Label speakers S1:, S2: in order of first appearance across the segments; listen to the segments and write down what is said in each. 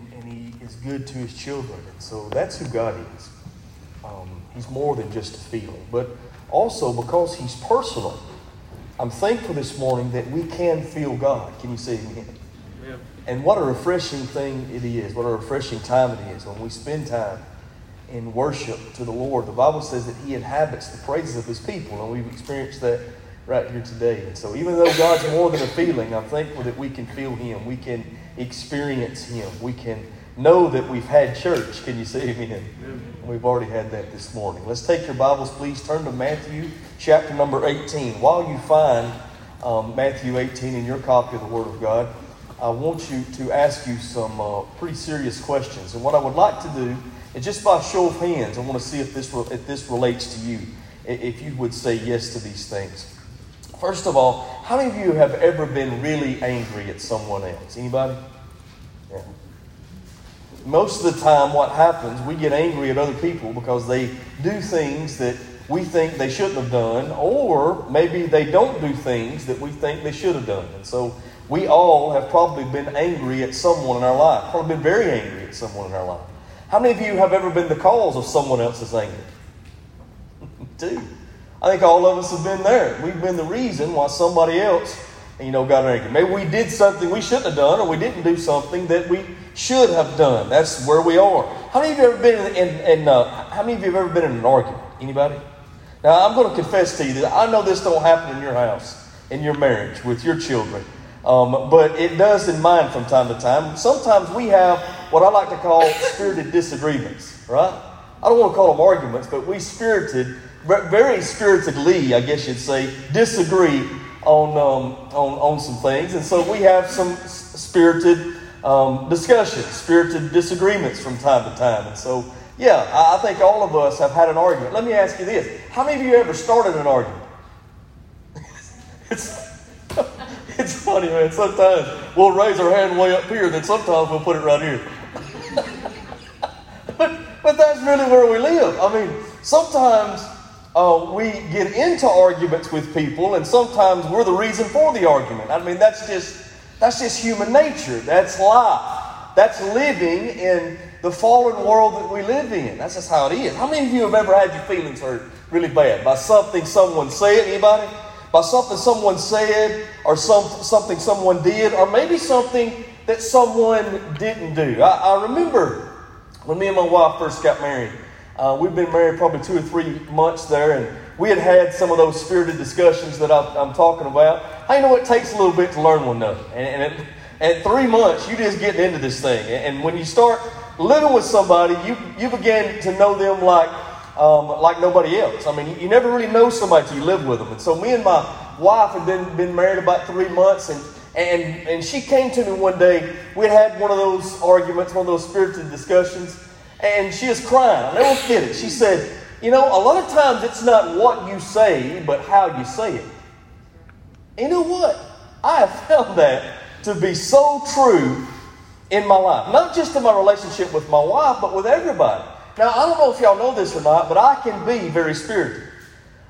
S1: and, and He is good to His children. And so that's who God is. Um, he's more than just a feeling, but also because He's personal. I'm thankful this morning that we can feel God. Can you say amen? And what a refreshing thing it is. What a refreshing time it is when we spend time in worship to the Lord. The Bible says that He inhabits the praises of His people, and we've experienced that right here today. And so, even though God's more than a feeling, I'm thankful that we can feel Him. We can experience Him. We can know that we've had church. Can you say amen? We've already had that this morning. Let's take your Bibles, please. Turn to Matthew chapter number 18. While you find um, Matthew 18 in your copy of the Word of God, I want you to ask you some uh, pretty serious questions. And what I would like to do is just by show of hands, I want to see if this, if this relates to you, if you would say yes to these things. First of all, how many of you have ever been really angry at someone else? Anybody? Yeah. Most of the time, what happens, we get angry at other people because they do things that we think they shouldn't have done, or maybe they don't do things that we think they should have done. And so we all have probably been angry at someone in our life, probably been very angry at someone in our life. How many of you have ever been the cause of someone else's anger? Two. I think all of us have been there. We've been the reason why somebody else, you know, got angry. Maybe we did something we shouldn't have done, or we didn't do something that we should have done. That's where we are. How many of you have ever been in? in, in uh, how many of you have ever been in an argument? Anybody? Now, I'm going to confess to you that I know this don't happen in your house, in your marriage, with your children. Um, but it does in mine from time to time. Sometimes we have what I like to call spirited disagreements, right? I don't want to call them arguments, but we spirited, very spiritedly, I guess you'd say, disagree on, um, on, on some things. And so we have some spirited um, discussions, spirited disagreements from time to time. And so, yeah, I think all of us have had an argument. Let me ask you this How many of you ever started an argument? it's it's funny, man. Sometimes we'll raise our hand way up here, then sometimes we'll put it right here. but, but that's really where we live. I mean, sometimes uh, we get into arguments with people, and sometimes we're the reason for the argument. I mean, that's just that's just human nature. That's life. That's living in the fallen world that we live in. That's just how it is. How many of you have ever had your feelings hurt really bad by something someone said? Anybody? by something someone said or some, something someone did or maybe something that someone didn't do. I, I remember when me and my wife first got married. Uh, we've been married probably two or three months there, and we had had some of those spirited discussions that I, am talking about. I know it takes a little bit to learn one another. And, and at three months, you just getting into this thing. And when you start living with somebody, you, you begin to know them like um, like nobody else. I mean, you, you never really know somebody until you live with them. And so me and my wife had been, been married about three months, and, and, and she came to me one day. We had had one of those arguments, one of those spirited discussions, and she is crying. I never forget it. She said, You know, a lot of times it's not what you say, but how you say it. You know what? I have found that to be so true in my life. Not just in my relationship with my wife, but with everybody. Now, I don't know if y'all know this or not, but I can be very spirited.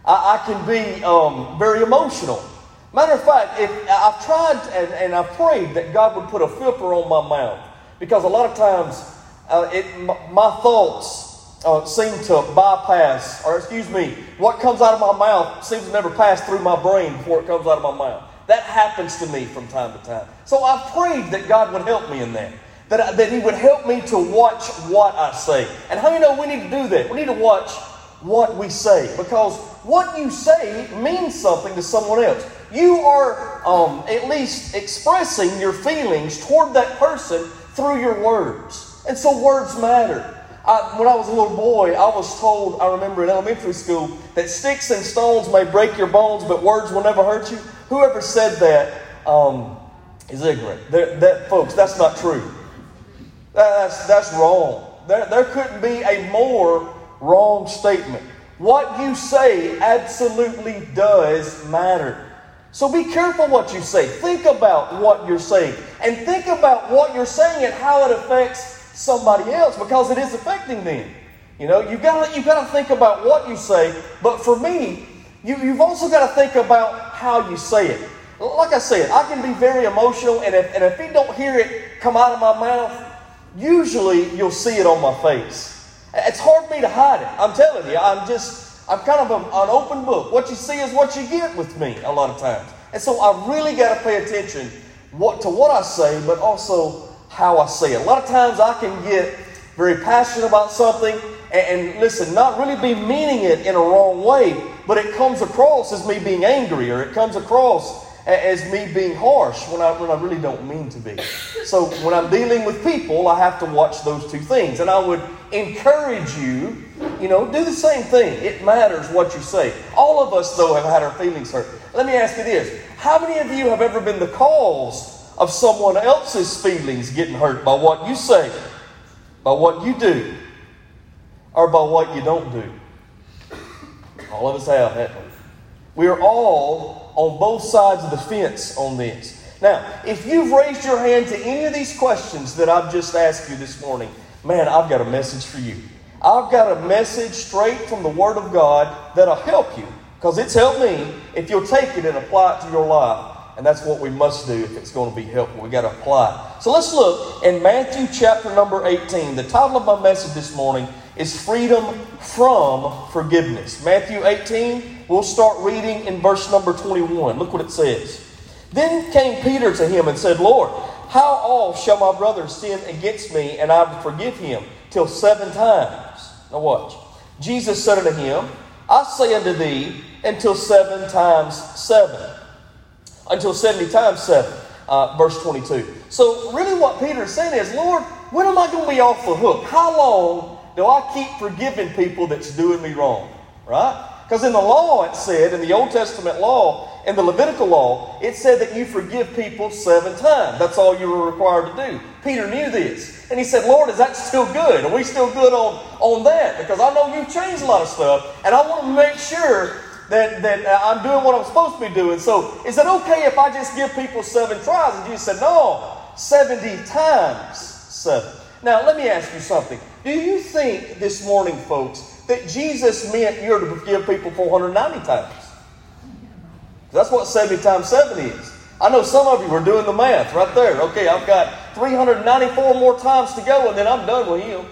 S1: I, I can be um, very emotional. Matter of fact, if I've tried and, and I've prayed that God would put a filter on my mouth because a lot of times uh, it, my thoughts uh, seem to bypass, or excuse me, what comes out of my mouth seems to never pass through my brain before it comes out of my mouth. That happens to me from time to time. So I've prayed that God would help me in that that, that He would help me to watch what I say. And how you know we need to do that? We need to watch what we say because what you say means something to someone else. You are um, at least expressing your feelings toward that person through your words. And so words matter. I, when I was a little boy, I was told, I remember in elementary school, that sticks and stones may break your bones, but words will never hurt you. Whoever said that um, is ignorant. That, that, folks, that's not true. That's, that's wrong. There, there couldn't be a more wrong statement. What you say absolutely does matter. So be careful what you say. Think about what you're saying. And think about what you're saying and how it affects somebody else because it is affecting them. You know, you've got you've got to think about what you say. But for me, you, you've also got to think about how you say it. Like I said, I can be very emotional, and if, and if you don't hear it come out of my mouth, usually you'll see it on my face. It's hard for me to hide it. I'm telling you, I'm just, I'm kind of a, an open book. What you see is what you get with me a lot of times. And so I really got to pay attention what, to what I say, but also how I say it. A lot of times I can get very passionate about something and, and listen, not really be meaning it in a wrong way, but it comes across as me being angry or it comes across as me being harsh when I, when I really don't mean to be. So when I'm dealing with people, I have to watch those two things. And I would encourage you, you know, do the same thing. It matters what you say. All of us, though, have had our feelings hurt. Let me ask you this How many of you have ever been the cause of someone else's feelings getting hurt by what you say, by what you do, or by what you don't do? All of us have, haven't we? We are all on both sides of the fence on this. Now, if you've raised your hand to any of these questions that I've just asked you this morning, man, I've got a message for you. I've got a message straight from the Word of God that'll help you because it's helped me if you'll take it and apply it to your life. And that's what we must do if it's going to be helpful. We've got to apply. So let's look in Matthew chapter number 18. The title of my message this morning is Freedom from Forgiveness. Matthew 18, we'll start reading in verse number 21. Look what it says. Then came Peter to him and said, Lord, how oft shall my brother sin against me and I forgive him? Till seven times. Now watch. Jesus said unto him, I say unto thee, until seven times seven. Until 70 times seven. Uh, verse 22. So, really, what Peter is saying is, Lord, when am I going to be off the hook? How long do I keep forgiving people that's doing me wrong? Right? Because in the law, it said, in the Old Testament law, in the Levitical law, it said that you forgive people seven times. That's all you were required to do. Peter knew this. And he said, Lord, is that still good? Are we still good on, on that? Because I know you've changed a lot of stuff, and I want to make sure that, that uh, I'm doing what I'm supposed to be doing. So is it okay if I just give people seven tries? And Jesus said, No, 70 times seven. Now, let me ask you something. Do you think this morning, folks, that Jesus meant you're to forgive people 490 times? That's what 70 times 7 is. I know some of you are doing the math right there. Okay, I've got 394 more times to go and then I'm done with him.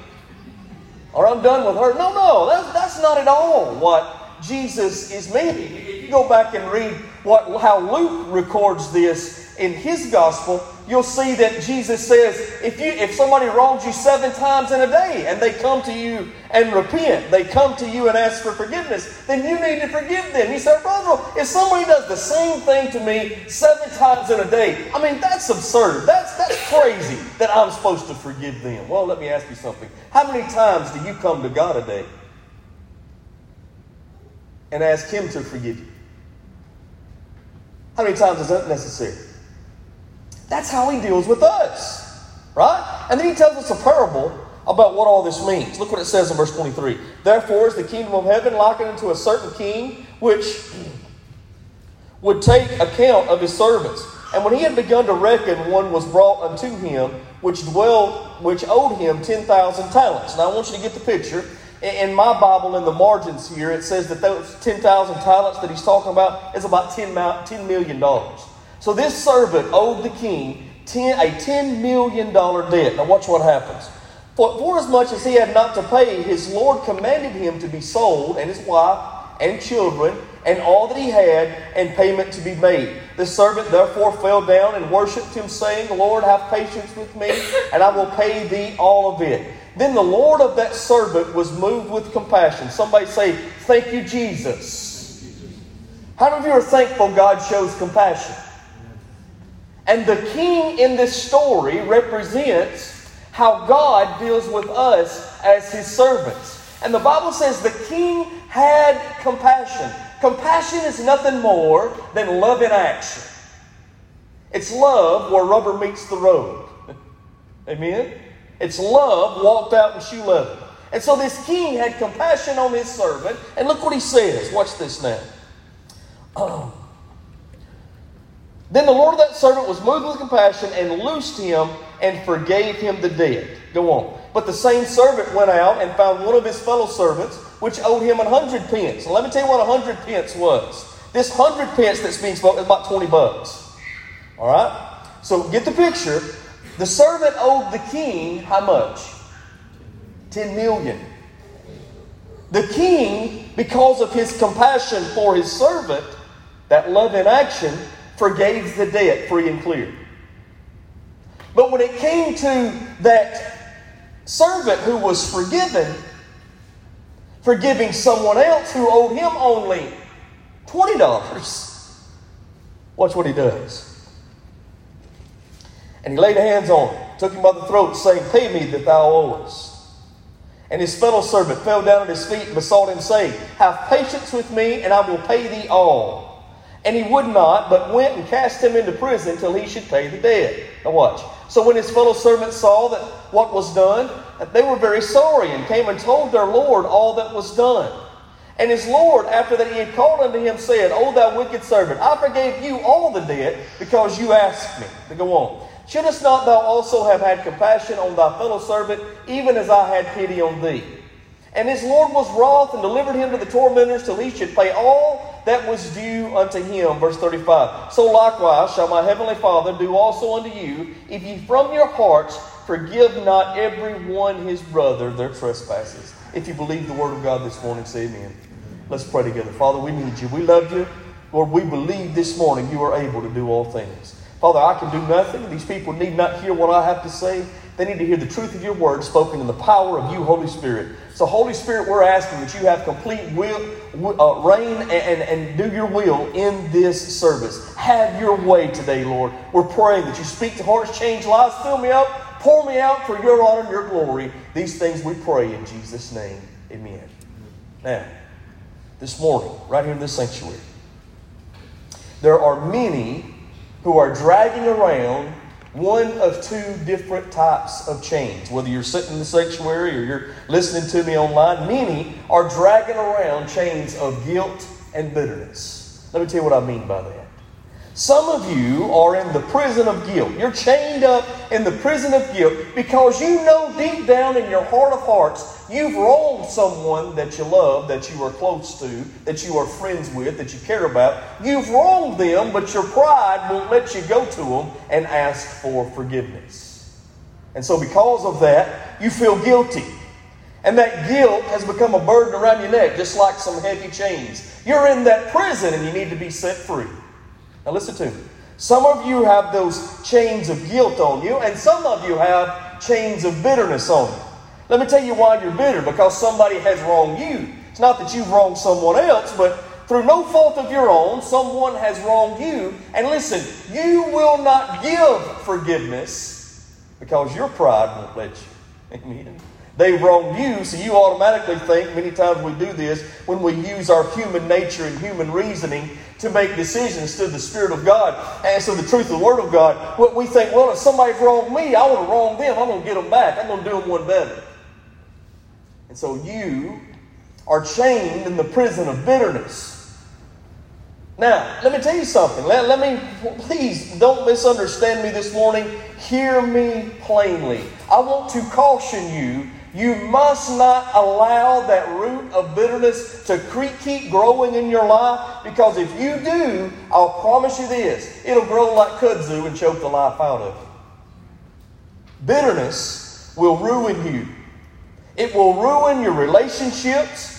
S1: Or I'm done with her. No, no, that's, that's not at all what Jesus is meaning. If you go back and read what, how Luke records this in his gospel, you'll see that Jesus says, if, you, if somebody wrongs you seven times in a day and they come to you and repent, they come to you and ask for forgiveness, then you need to forgive them. He said, Brother, if somebody does the same thing to me seven times in a day, I mean, that's absurd. That's, that's crazy that I'm supposed to forgive them. Well, let me ask you something. How many times do you come to God a day and ask Him to forgive you? How many times is that necessary? That's how he deals with us, right? And then he tells us a parable about what all this means. Look what it says in verse 23. Therefore is the kingdom of heaven likened unto a certain king which would take account of his servants. And when he had begun to reckon, one was brought unto him which dwelled, which owed him ten thousand talents. Now I want you to get the picture. In my Bible, in the margins here, it says that those ten thousand talents that he's talking about is about ten million dollars. So this servant owed the king a $10 million debt. Now, watch what happens. For, for as much as he had not to pay, his Lord commanded him to be sold, and his wife, and children, and all that he had, and payment to be made. The servant therefore fell down and worshipped him, saying, Lord, have patience with me, and I will pay thee all of it. Then the Lord of that servant was moved with compassion. Somebody say, Thank you, Jesus. How many of you are thankful God shows compassion? And the king in this story represents how God deals with us as his servants. And the Bible says the king had compassion. Compassion is nothing more than love in action. It's love where rubber meets the road. Amen? It's love walked out in shoe leather. And so this king had compassion on his servant. And look what he says. Watch this now. Um, then the Lord of that servant was moved with compassion and loosed him and forgave him the debt. Go on. But the same servant went out and found one of his fellow servants, which owed him a hundred pence. And let me tell you what a hundred pence was. This hundred pence that's being spoken is about 20 bucks. All right? So get the picture. The servant owed the king how much? 10 million. The king, because of his compassion for his servant, that love in action, forgave the debt free and clear. But when it came to that servant who was forgiven, forgiving someone else who owed him only $20, watch what he does. And he laid hands on him, took him by the throat, saying, Pay me that thou owest. And his fellow servant fell down at his feet and besought him, saying, Have patience with me, and I will pay thee all. And he would not, but went and cast him into prison till he should pay the debt. Now watch. So when his fellow servants saw that what was done, they were very sorry, and came and told their Lord all that was done. And his Lord, after that he had called unto him, said, O thou wicked servant, I forgave you all the debt because you asked me. To go on. Shouldst not thou also have had compassion on thy fellow servant, even as I had pity on thee? And his Lord was wroth and delivered him to the tormentors till he should pay all that was due unto him. Verse 35. So likewise shall my heavenly Father do also unto you, if ye from your hearts forgive not every one his brother their trespasses. If you believe the word of God this morning, say amen. Let's pray together. Father, we need you. We love you. Lord, we believe this morning you are able to do all things. Father, I can do nothing. These people need not hear what I have to say. They need to hear the truth of your word spoken in the power of you, Holy Spirit. So, Holy Spirit, we're asking that you have complete will, uh, reign and, and, and do your will in this service. Have your way today, Lord. We're praying that you speak to hearts, change lives, fill me up, pour me out for your honor and your glory. These things we pray in Jesus' name. Amen. Now, this morning, right here in this sanctuary, there are many who are dragging around one of two different types of chains. Whether you're sitting in the sanctuary or you're listening to me online, many are dragging around chains of guilt and bitterness. Let me tell you what I mean by that. Some of you are in the prison of guilt. You're chained up in the prison of guilt because you know deep down in your heart of hearts you've wronged someone that you love, that you are close to, that you are friends with, that you care about. You've wronged them, but your pride won't let you go to them and ask for forgiveness. And so, because of that, you feel guilty. And that guilt has become a burden around your neck, just like some heavy chains. You're in that prison and you need to be set free. Now, listen to me. Some of you have those chains of guilt on you, and some of you have chains of bitterness on you. Let me tell you why you're bitter because somebody has wronged you. It's not that you've wronged someone else, but through no fault of your own, someone has wronged you. And listen, you will not give forgiveness because your pride won't let you. Amen. They wronged you, so you automatically think, many times we do this, when we use our human nature and human reasoning to make decisions to the Spirit of God and so the truth of the Word of God, what we think, well, if somebody wronged me, I want to wrong them. I'm going to get them back. I'm going to do them one better. And so you are chained in the prison of bitterness. Now, let me tell you something. Let, let me, please don't misunderstand me this morning. Hear me plainly. I want to caution you you must not allow that root of bitterness to keep growing in your life because if you do, I'll promise you this it'll grow like kudzu and choke the life out of you. Bitterness will ruin you, it will ruin your relationships.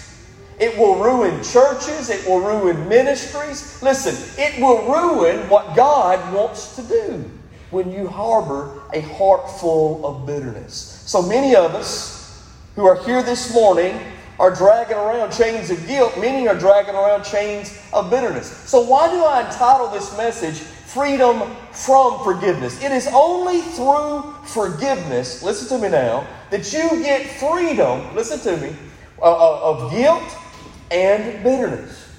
S1: It will ruin churches. It will ruin ministries. Listen, it will ruin what God wants to do when you harbor a heart full of bitterness. So many of us, who are here this morning are dragging around chains of guilt, many are dragging around chains of bitterness. So, why do I entitle this message Freedom from Forgiveness? It is only through forgiveness, listen to me now, that you get freedom, listen to me, uh, uh, of guilt and bitterness.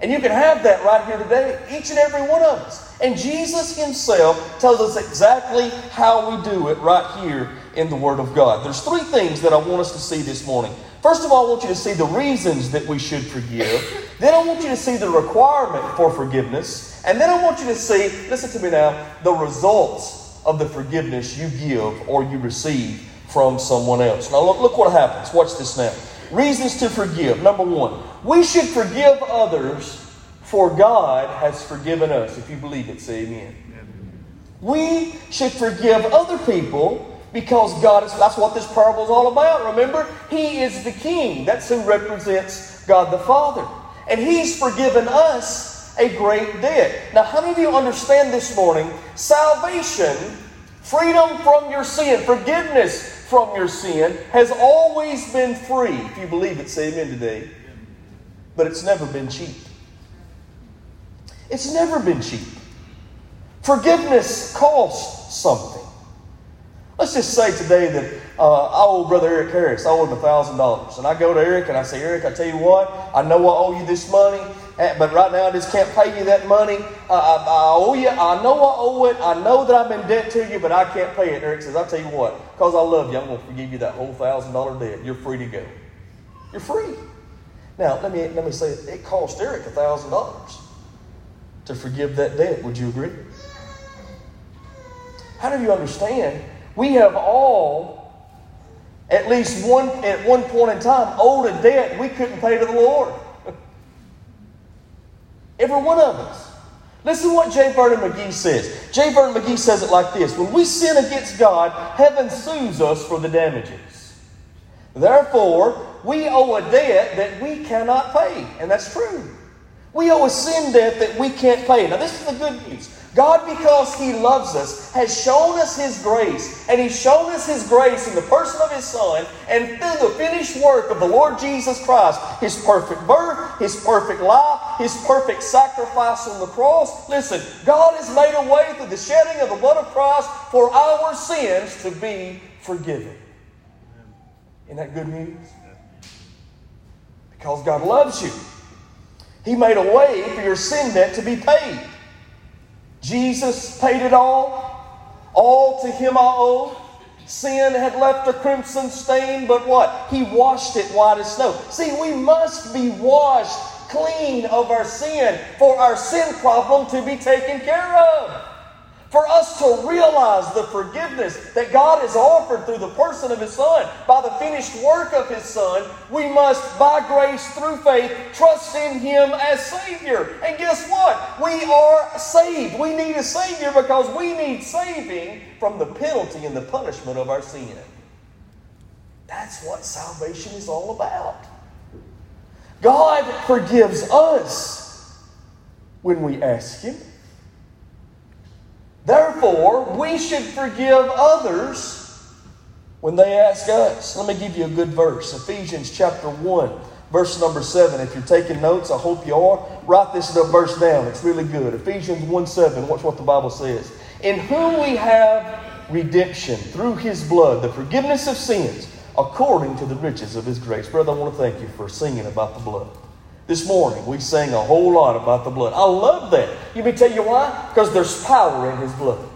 S1: And you can have that right here today, each and every one of us. And Jesus Himself tells us exactly how we do it right here in the Word of God. There's three things that I want us to see this morning. First of all, I want you to see the reasons that we should forgive. Then I want you to see the requirement for forgiveness. And then I want you to see, listen to me now, the results of the forgiveness you give or you receive from someone else. Now, look, look what happens. Watch this now. Reasons to forgive. Number one, we should forgive others for God has forgiven us. If you believe it, say amen. We should forgive other people because God is, that's what this parable is all about. Remember, He is the King. That's who represents God the Father. And He's forgiven us a great debt. Now, how many of you understand this morning? Salvation, freedom from your sin, forgiveness from your sin has always been free. If you believe it, say amen today. But it's never been cheap. It's never been cheap. Forgiveness costs something. Let's just say today that uh, I owe Brother Eric Harris, I owe him $1,000. And I go to Eric and I say, Eric, I tell you what, I know I owe you this money, eh, but right now I just can't pay you that money. I, I, I owe you, I know I owe it, I know that I'm in debt to you, but I can't pay it. Eric says, I'll tell you what, because I love you, I'm going to forgive you that whole $1,000 debt. You're free to go. You're free. Now, let me, let me say, it cost Eric $1,000 to forgive that debt. Would you agree? How do you understand? We have all, at least one at one point in time, owed a debt we couldn't pay to the Lord. Every one of us. Listen to what J. Vernon McGee says. J. Vernon McGee says it like this When we sin against God, heaven sues us for the damages. Therefore, we owe a debt that we cannot pay. And that's true. We owe a sin debt that we can't pay. Now, this is the good news. God, because He loves us, has shown us His grace. And He's shown us His grace in the person of His Son and through the finished work of the Lord Jesus Christ. His perfect birth, His perfect life, His perfect sacrifice on the cross. Listen, God has made a way through the shedding of the blood of Christ for our sins to be forgiven. Isn't that good news? Because God loves you. He made a way for your sin debt to be paid. Jesus paid it all. All to him I owe. Sin had left a crimson stain, but what? He washed it white as snow. See, we must be washed clean of our sin for our sin problem to be taken care of. For us to realize the forgiveness that God has offered through the person of His Son, by the finished work of His Son, we must, by grace through faith, trust in Him as Savior. And guess what? We are saved. We need a Savior because we need saving from the penalty and the punishment of our sin. That's what salvation is all about. God forgives us when we ask Him. Therefore, we should forgive others when they ask us. Let me give you a good verse Ephesians chapter 1, verse number 7. If you're taking notes, I hope you are. Write this verse down. It's really good. Ephesians 1 7. Watch what the Bible says. In whom we have redemption through his blood, the forgiveness of sins, according to the riches of his grace. Brother, I want to thank you for singing about the blood. This morning, we sang a whole lot about the blood. I love that. You me tell you why? Because there's power in His blood.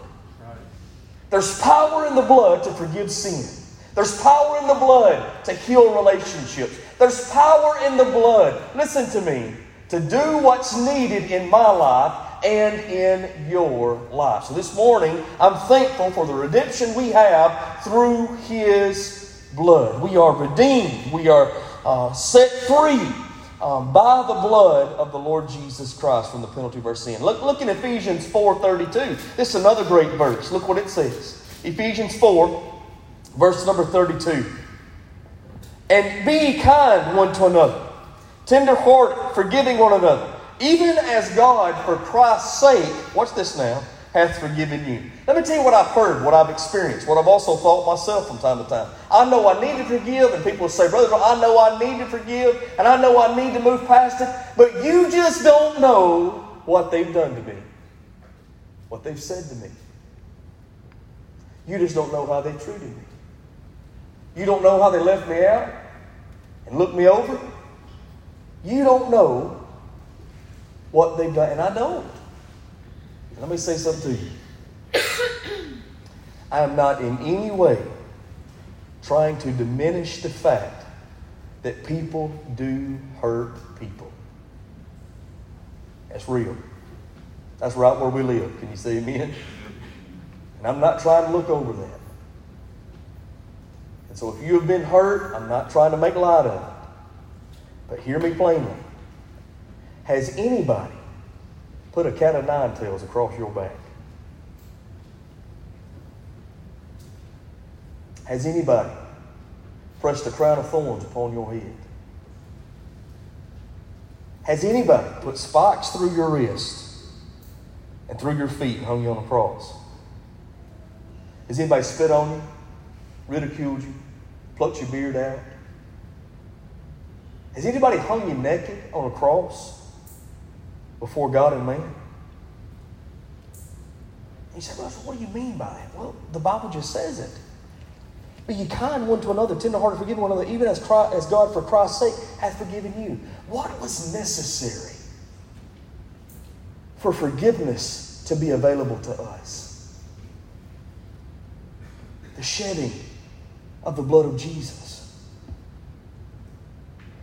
S1: There's power in the blood to forgive sin. There's power in the blood to heal relationships. There's power in the blood, listen to me, to do what's needed in my life and in your life. So this morning, I'm thankful for the redemption we have through His blood. We are redeemed, we are uh, set free um, by the blood of the Lord Jesus Christ from the penalty of our sin. Look, look in Ephesians 4.32. This is another great verse. Look what it says. Ephesians 4, verse number 32. And be kind one to another, tender-hearted, forgiving one another, even as God, for Christ's sake, watch this now, hath forgiven you. Let me tell you what I've heard, what I've experienced, what I've also thought myself from time to time. I know I need to forgive, and people say, Brother, I know I need to forgive, and I know I need to move past it, but you just don't know what they've done to me, what they've said to me. You just don't know how they treated me. You don't know how they left me out and looked me over. You don't know what they've done, and I don't. Let me say something to you. I am not in any way trying to diminish the fact that people do hurt people. That's real. That's right where we live. Can you say amen? And I'm not trying to look over that. And so if you have been hurt, I'm not trying to make light of it. But hear me plainly. Has anybody put a cat of nine tails across your back. Has anybody pressed a crown of thorns upon your head? Has anybody put spikes through your wrists and through your feet and hung you on a cross? Has anybody spit on you, ridiculed you, plucked your beard out? Has anybody hung you naked on a cross? Before God and man? He said, Russell, what do you mean by it? Well, the Bible just says it. Be ye kind one to another, tenderhearted, forgive one another, even as, Christ, as God for Christ's sake hath forgiven you. What was necessary for forgiveness to be available to us? The shedding of the blood of Jesus.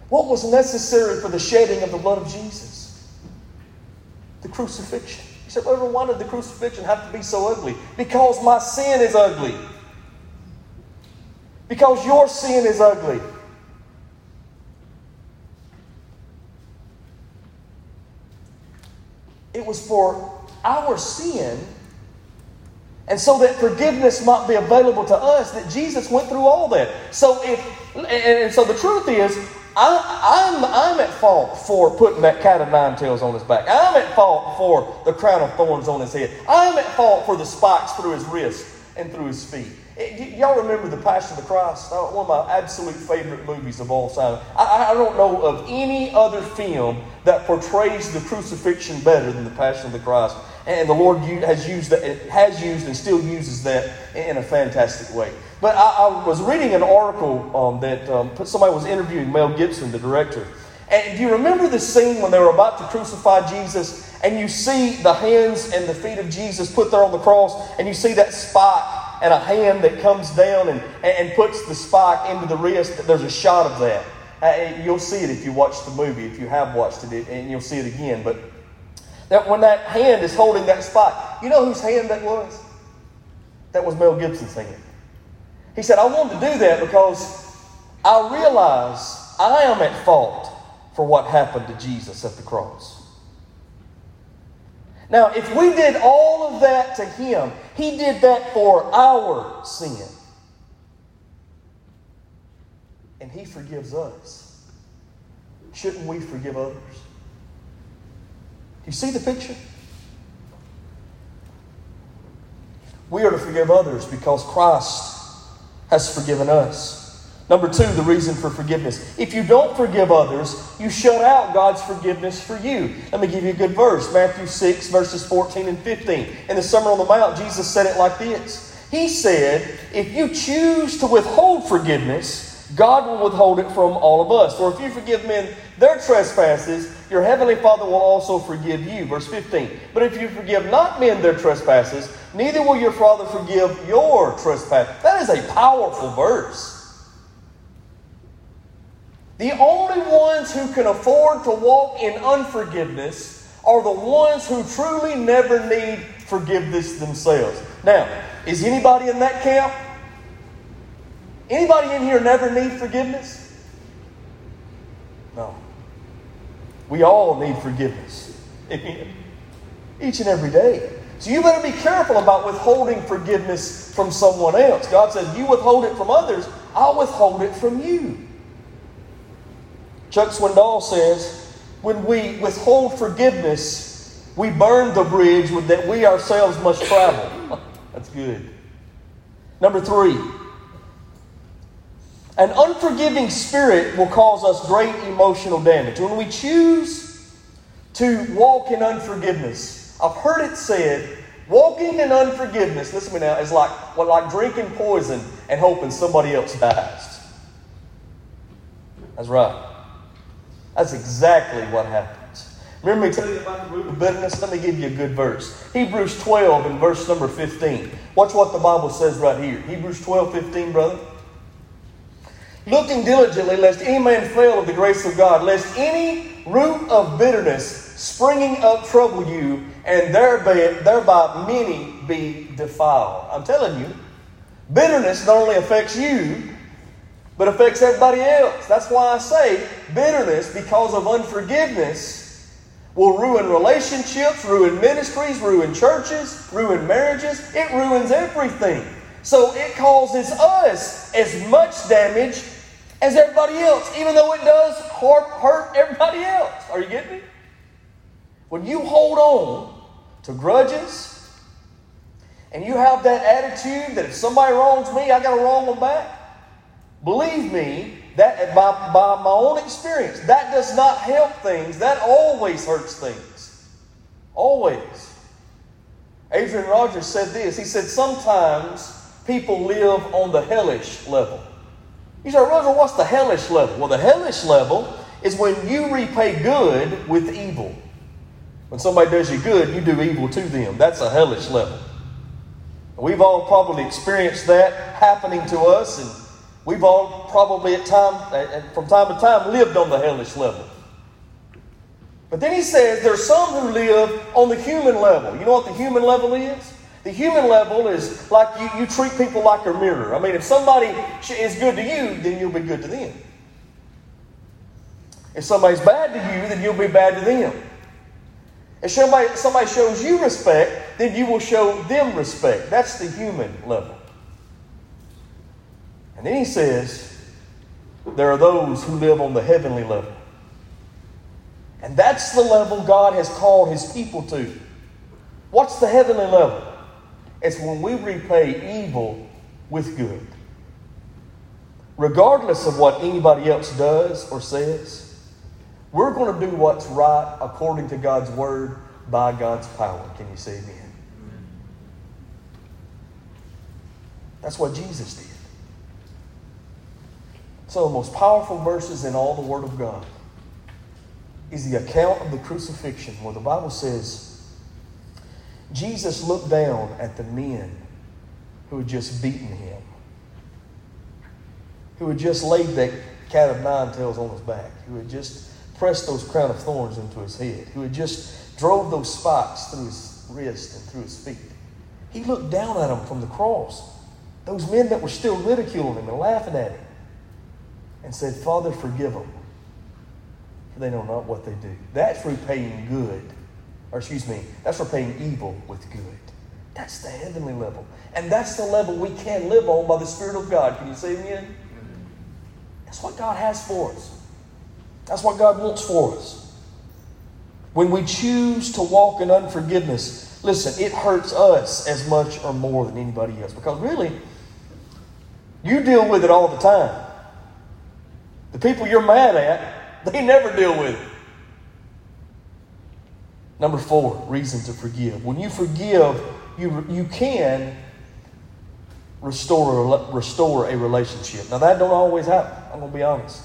S1: What was necessary for the shedding of the blood of Jesus? The crucifixion. He said, why did the crucifixion have to be so ugly? Because my sin is ugly. Because your sin is ugly. It was for our sin, and so that forgiveness might be available to us, that Jesus went through all that. So if and, so the truth is, I, am I'm, I'm at fault for putting that cat of nine tails on his back. I'm at fault for the crown of thorns on his head. I'm at fault for the spikes through his wrist and through his feet. It, y'all remember The Passion of the Christ? Uh, one of my absolute favorite movies of all time. I, I don't know of any other film that portrays the crucifixion better than The Passion of the Christ. And the Lord has used that, has used and still uses that in a fantastic way. But I, I was reading an article um, that um, somebody was interviewing Mel Gibson, the director. And do you remember the scene when they were about to crucify Jesus and you see the hands and the feet of Jesus put there on the cross and you see that spike and a hand that comes down and, and puts the spike into the wrist? There's a shot of that. Uh, you'll see it if you watch the movie, if you have watched it, and you'll see it again. But that when that hand is holding that spike, you know whose hand that was? That was Mel Gibson's hand. He said, I wanted to do that because I realize I am at fault for what happened to Jesus at the cross. Now, if we did all of that to him, he did that for our sin. And he forgives us. Shouldn't we forgive others? Do you see the picture? We are to forgive others because Christ has forgiven us. Number two, the reason for forgiveness. If you don't forgive others, you shut out God's forgiveness for you. Let me give you a good verse Matthew 6, verses 14 and 15. In the Sermon on the Mount, Jesus said it like this He said, If you choose to withhold forgiveness, God will withhold it from all of us. For if you forgive men their trespasses, your heavenly Father will also forgive you. Verse 15. But if you forgive not men their trespasses, neither will your Father forgive your trespass. That is a powerful verse. The only ones who can afford to walk in unforgiveness are the ones who truly never need forgiveness themselves. Now, is anybody in that camp? Anybody in here never need forgiveness? No. We all need forgiveness. Amen. Each and every day. So you better be careful about withholding forgiveness from someone else. God says, You withhold it from others, I'll withhold it from you. Chuck Swindoll says, When we withhold forgiveness, we burn the bridge that we ourselves must travel. That's good. Number three, an unforgiving spirit will cause us great emotional damage. When we choose to walk in unforgiveness, I've heard it said, walking in unforgiveness, listen to me now, is like, well, like drinking poison and hoping somebody else dies. That's right. That's exactly what happens. Remember me telling you about the root of bitterness? Let me give you a good verse. Hebrews 12 and verse number 15. Watch what the Bible says right here. Hebrews 12, 15, brother looking diligently lest any man fail of the grace of God, lest any root of bitterness springing up trouble you, and thereby, thereby many be defiled. I'm telling you, bitterness not only affects you, but affects everybody else. That's why I say bitterness, because of unforgiveness, will ruin relationships, ruin ministries, ruin churches, ruin marriages. It ruins everything. So it causes us as much damage as everybody else, even though it does hurt everybody else. Are you getting me? When you hold on to grudges, and you have that attitude that if somebody wrongs me, I got to wrong them back, believe me, that by, by my own experience, that does not help things. That always hurts things. Always. Adrian Rogers said this. He said, Sometimes people live on the hellish level. You say, Roger, what's the hellish level? Well, the hellish level is when you repay good with evil. When somebody does you good, you do evil to them. That's a hellish level. We've all probably experienced that happening to us, and we've all probably at time, uh, uh, from time to time lived on the hellish level. But then he says there's some who live on the human level. You know what the human level is? The human level is like you, you treat people like a mirror. I mean, if somebody is good to you, then you'll be good to them. If somebody's bad to you, then you'll be bad to them. If somebody, somebody shows you respect, then you will show them respect. That's the human level. And then he says, there are those who live on the heavenly level. And that's the level God has called his people to. What's the heavenly level? It's when we repay evil with good. Regardless of what anybody else does or says, we're going to do what's right according to God's word by God's power. Can you say amen? That's what Jesus did. So, the most powerful verses in all the Word of God is the account of the crucifixion, where the Bible says Jesus looked down at the men who had just beaten him, who had just laid that cat of nine tails on his back, who had just pressed those crown of thorns into his head, who had just drove those spikes through his wrist and through his feet. He looked down at them from the cross, those men that were still ridiculing him and laughing at him, and said, Father, forgive them, for they know not what they do. That's repaying good, or excuse me, that's repaying evil with good. That's the heavenly level. And that's the level we can live on by the Spirit of God. Can you say amen? That's what God has for us. That's what God wants for us. When we choose to walk in unforgiveness, listen, it hurts us as much or more than anybody else. Because really, you deal with it all the time. The people you're mad at, they never deal with it. Number four, reason to forgive. When you forgive, you, you can restore, restore a relationship. Now, that don't always happen. I'm going to be honest.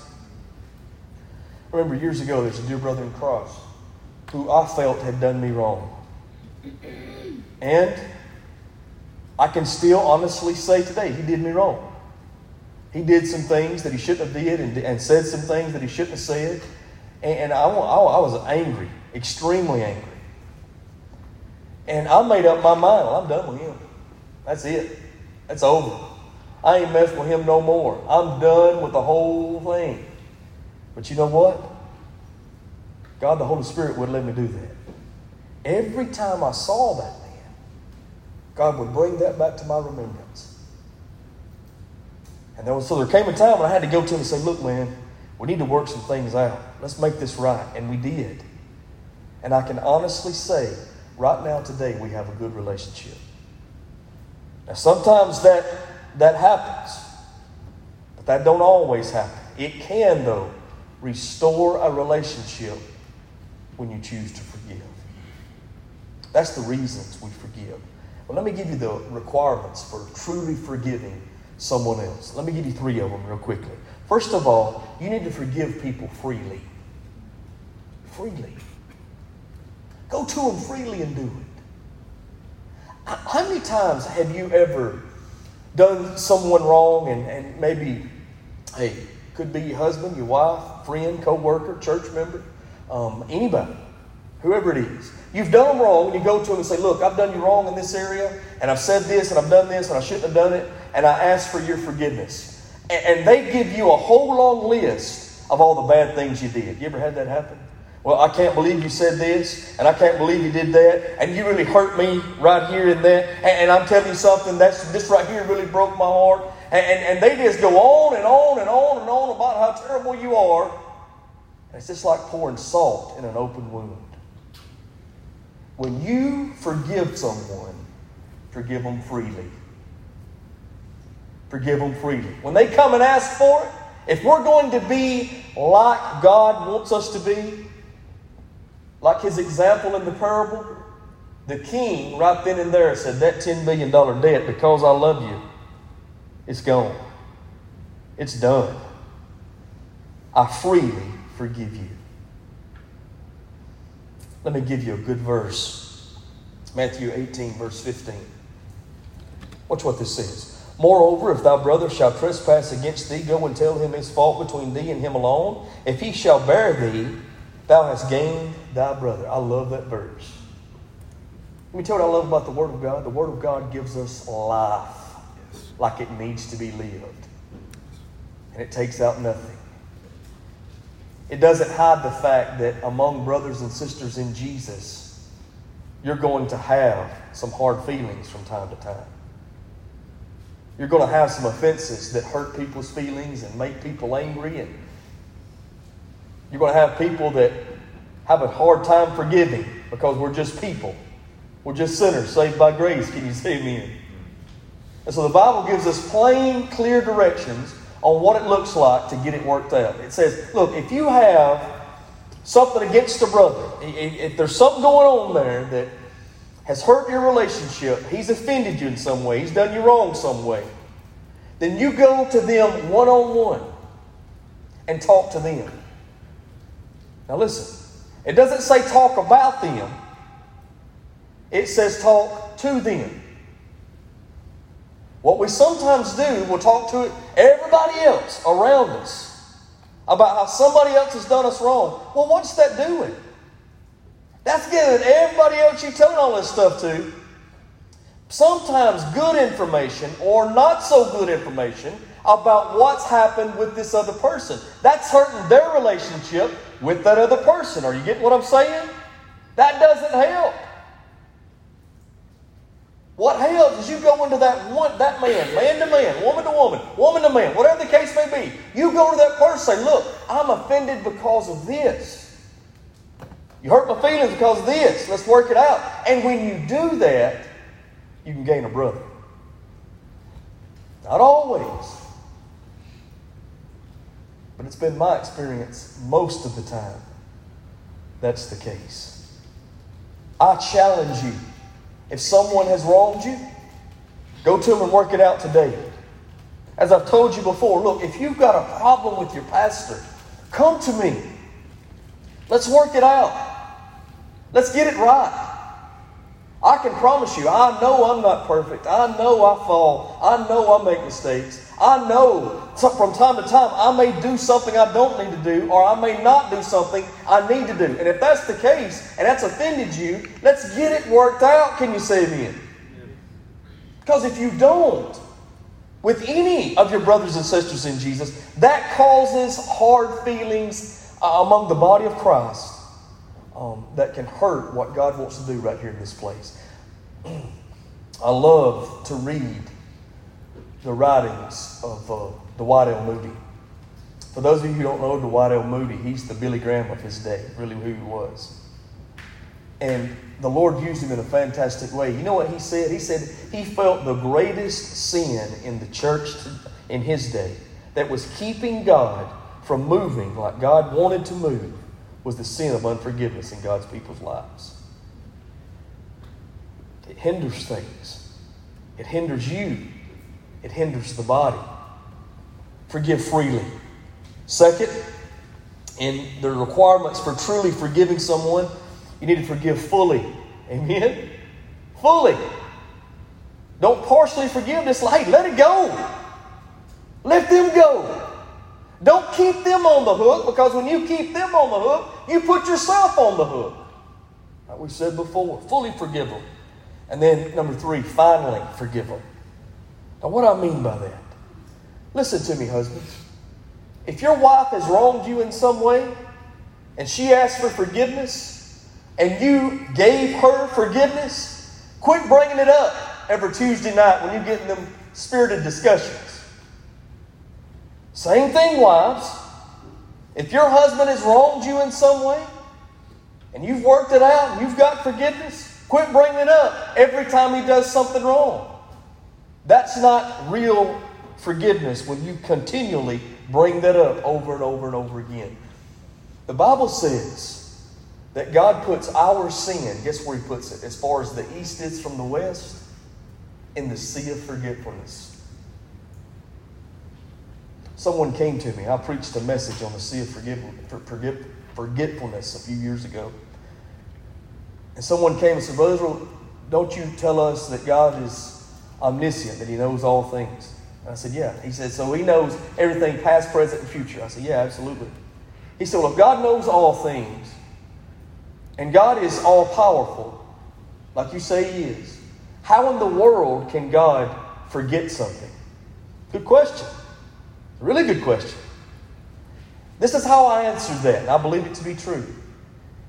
S1: I remember years ago, there's a dear brother in Christ who I felt had done me wrong. And I can still honestly say today, he did me wrong. He did some things that he shouldn't have did and, and said some things that he shouldn't have said. And, and I, I, I was angry, extremely angry. And I made up my mind, well, I'm done with him. That's it. That's over. I ain't messing with him no more. I'm done with the whole thing. But you know what? God, the Holy Spirit, wouldn't let me do that. Every time I saw that man, God would bring that back to my remembrance. And there was, so there came a time when I had to go to him and say, Look, man, we need to work some things out. Let's make this right. And we did. And I can honestly say, right now, today, we have a good relationship. Now, sometimes that, that happens, but that don't always happen. It can, though, restore a relationship when you choose to forgive. That's the reasons we forgive. Well, let me give you the requirements for truly forgiving someone else. Let me give you three of them real quickly. First of all, you need to forgive people freely. Freely. Go to them freely and do it. How many times have you ever done someone wrong and, and maybe, hey, could be your husband, your wife, friend, co worker, church member, um, anybody, whoever it is. You've done them wrong, and you go to them and say, Look, I've done you wrong in this area, and I've said this, and I've done this, and I shouldn't have done it, and I ask for your forgiveness. And, and they give you a whole long list of all the bad things you did. You ever had that happen? Well, I can't believe you said this, and I can't believe you did that, and you really hurt me right here and there. And, and I'm telling you something, that's this right here really broke my heart. And, and, and they just go on and on and on and on about how terrible you are. And it's just like pouring salt in an open wound. When you forgive someone, forgive them freely. Forgive them freely. When they come and ask for it, if we're going to be like God wants us to be, like his example in the parable, the king right then and there said, That $10 million debt, because I love you, it's gone. It's done. I freely forgive you. Let me give you a good verse Matthew 18, verse 15. Watch what this says. Moreover, if thy brother shall trespass against thee, go and tell him his fault between thee and him alone. If he shall bear thee, thou hast gained thy brother. I love that verse. Let me tell you what I love about the Word of God. The Word of God gives us life like it needs to be lived, and it takes out nothing. It doesn't hide the fact that among brothers and sisters in Jesus, you're going to have some hard feelings from time to time. You're going to have some offenses that hurt people's feelings and make people angry. And you're going to have people that have a hard time forgiving because we're just people. We're just sinners saved by grace. Can you say amen? And so the Bible gives us plain, clear directions on what it looks like to get it worked out. It says, look, if you have something against a brother, if there's something going on there that has hurt your relationship, he's offended you in some way, he's done you wrong some way, then you go to them one on one and talk to them. Now listen, it doesn't say talk about them, it says talk to them. What we sometimes do, we'll talk to everybody else around us about how somebody else has done us wrong. Well, what's that doing? That's giving everybody else you're telling all this stuff to sometimes good information or not so good information about what's happened with this other person. That's hurting their relationship with that other person. Are you getting what I'm saying? That doesn't help. What helps is you go into that one, that man, man to man, woman to woman, woman to man, whatever the case may be. You go to that person, say, "Look, I'm offended because of this." You hurt my feelings because of this. Let's work it out. And when you do that, you can gain a brother. Not always. But it's been my experience most of the time that's the case. I challenge you. If someone has wronged you, go to them and work it out today. As I've told you before, look, if you've got a problem with your pastor, come to me. Let's work it out. Let's get it right. I can promise you, I know I'm not perfect. I know I fall. I know I make mistakes. I know from time to time I may do something I don't need to do, or I may not do something I need to do. And if that's the case, and that's offended you, let's get it worked out. Can you say amen? Because if you don't, with any of your brothers and sisters in Jesus, that causes hard feelings uh, among the body of Christ um, that can hurt what God wants to do right here in this place. I love to read the writings of uh, Dwight L. Moody. For those of you who don't know Dwight L. Moody, he's the Billy Graham of his day, really who he was. And the Lord used him in a fantastic way. You know what he said? He said he felt the greatest sin in the church in his day that was keeping God from moving like God wanted to move was the sin of unforgiveness in God's people's lives. It hinders things, it hinders you, it hinders the body. Forgive freely. Second, in the requirements for truly forgiving someone, you need to forgive fully. Amen? Fully. Don't partially forgive. this like, let it go. Let them go. Don't keep them on the hook because when you keep them on the hook, you put yourself on the hook. Like we said before, fully forgive them. And then number three, finally forgive them. Now, what I mean by that? Listen to me, husbands. If your wife has wronged you in some way, and she asked for forgiveness, and you gave her forgiveness, quit bringing it up every Tuesday night when you get in them spirited discussions. Same thing, wives. If your husband has wronged you in some way, and you've worked it out and you've got forgiveness, quit bringing it up every time he does something wrong. That's not real forgiveness when you continually bring that up over and over and over again. The Bible says that God puts our sin, guess where He puts it? As far as the east is from the west, in the sea of forgetfulness. Someone came to me. I preached a message on the sea of forgetfulness a few years ago. And someone came and said, Brother Israel, don't you tell us that God is omniscient, that He knows all things? I said, Yeah. He said, So He knows everything past, present, and future. I said, Yeah, absolutely. He said, Well, if God knows all things, and God is all powerful, like you say He is, how in the world can God forget something? Good question. Really good question. This is how I answered that, I believe it to be true.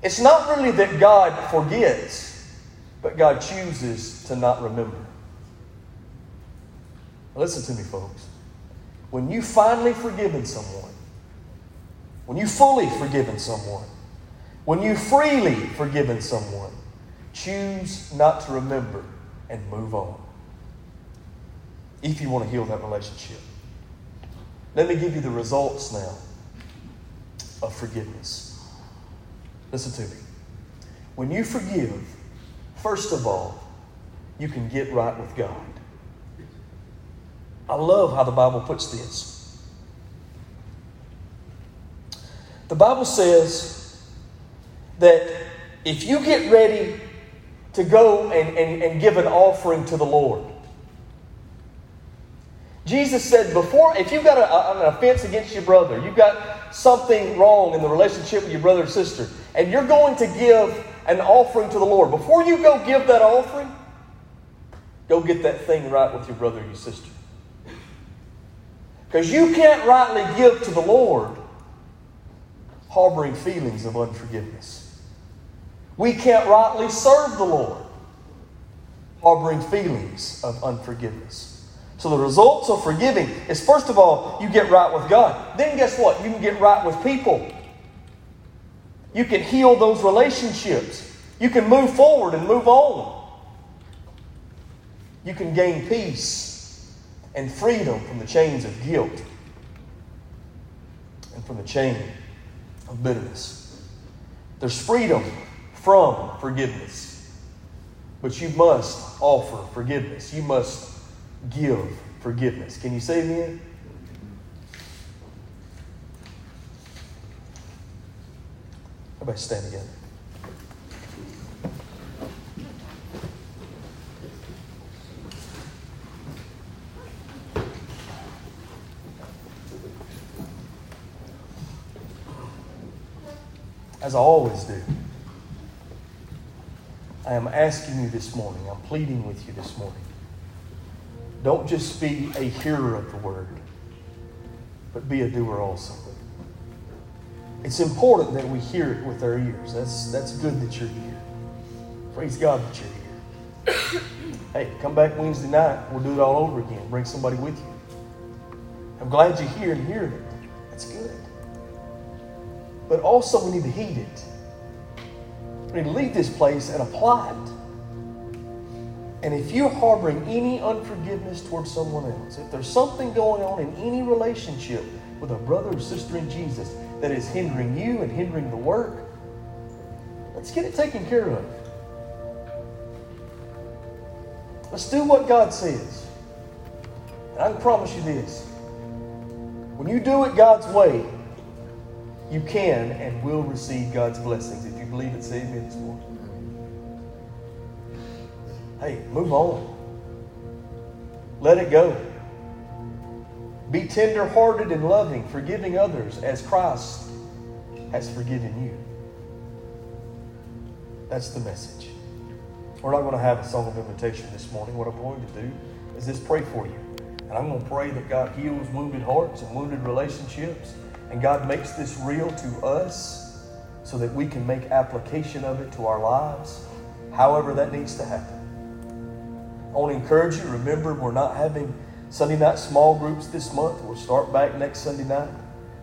S1: It's not really that God forgets, but God chooses to not remember. Listen to me, folks. When you finally forgiven someone, when you fully forgiven someone, when you freely forgiven someone, choose not to remember and move on. If you want to heal that relationship. Let me give you the results now of forgiveness. Listen to me. When you forgive, first of all, you can get right with God. I love how the Bible puts this. The Bible says that if you get ready to go and, and, and give an offering to the Lord, Jesus said before, if you've got a, an offense against your brother, you've got something wrong in the relationship with your brother or sister, and you're going to give an offering to the Lord, before you go give that offering, go get that thing right with your brother or your sister. Because you can't rightly give to the Lord harboring feelings of unforgiveness. We can't rightly serve the Lord harboring feelings of unforgiveness. So the results of forgiving is first of all, you get right with God. Then guess what? You can get right with people. You can heal those relationships. You can move forward and move on. You can gain peace and freedom from the chains of guilt and from the chain of bitterness. There's freedom from forgiveness, but you must offer forgiveness. You must give forgiveness. Can you say amen? Everybody stand together. As I always do, I am asking you this morning, I'm pleading with you this morning don't just be a hearer of the word, but be a doer also. It's important that we hear it with our ears. That's, that's good that you're here. Praise God that you're here. hey, come back Wednesday night. We'll do it all over again. Bring somebody with you. I'm glad you're here and hearing it. That's good. But also, we need to heed it. We need to leave this place and apply it. And if you're harboring any unforgiveness towards someone else, if there's something going on in any relationship with a brother or sister in Jesus that is hindering you and hindering the work, let's get it taken care of. Let's do what God says. And I can promise you this when you do it God's way, you can and will receive God's blessings. If you believe it, say amen this morning. Hey, move on. Let it go. Be tender hearted and loving, forgiving others as Christ has forgiven you. That's the message. We're not going to have a song of invitation this morning. What I'm going to do is just pray for you. And I'm going to pray that God heals wounded hearts and wounded relationships. And God makes this real to us so that we can make application of it to our lives, however that needs to happen. I want to encourage you, remember, we're not having Sunday night small groups this month. We'll start back next Sunday night.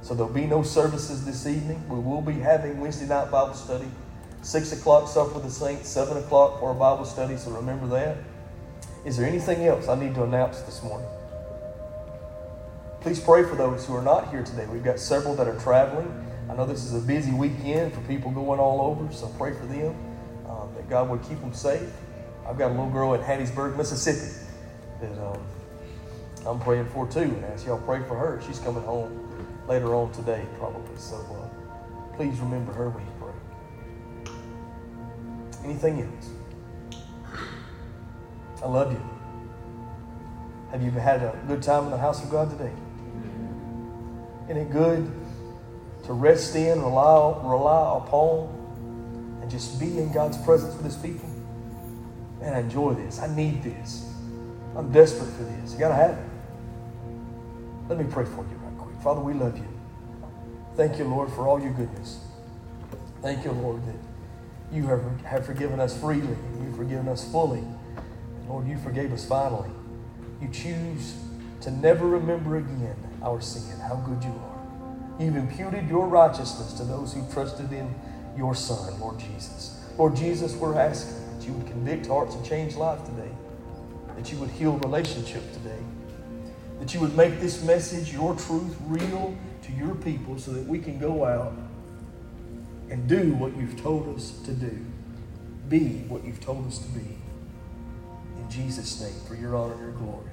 S1: So there'll be no services this evening. We will be having Wednesday night Bible study. Six o'clock supper with the saints, seven o'clock for a Bible study, so remember that. Is there anything else I need to announce this morning? Please pray for those who are not here today. We've got several that are traveling. I know this is a busy weekend for people going all over, so pray for them um, that God would keep them safe. I've got a little girl in Hattiesburg, Mississippi that um, I'm praying for too, and ask y'all pray for her. She's coming home later on today, probably. So uh, please remember her when you pray. Anything else? I love you. Have you had a good time in the house of God today? Isn't it good to rest in, rely, rely upon, and just be in God's presence with His people? Man, I enjoy this. I need this. I'm desperate for this. You got to have it. Let me pray for you right quick. Father, we love you. Thank you, Lord, for all your goodness. Thank you, Lord, that you have, have forgiven us freely you've forgiven us fully. And Lord, you forgave us finally. You choose to never remember again our sin, how good you are. You've imputed your righteousness to those who trusted in your Son, Lord Jesus. Lord Jesus, we're asking that you would convict hearts and change life today, that you would heal relationships today, that you would make this message, your truth, real to your people so that we can go out and do what you've told us to do, be what you've told us to be. In Jesus' name, for your honor and your glory.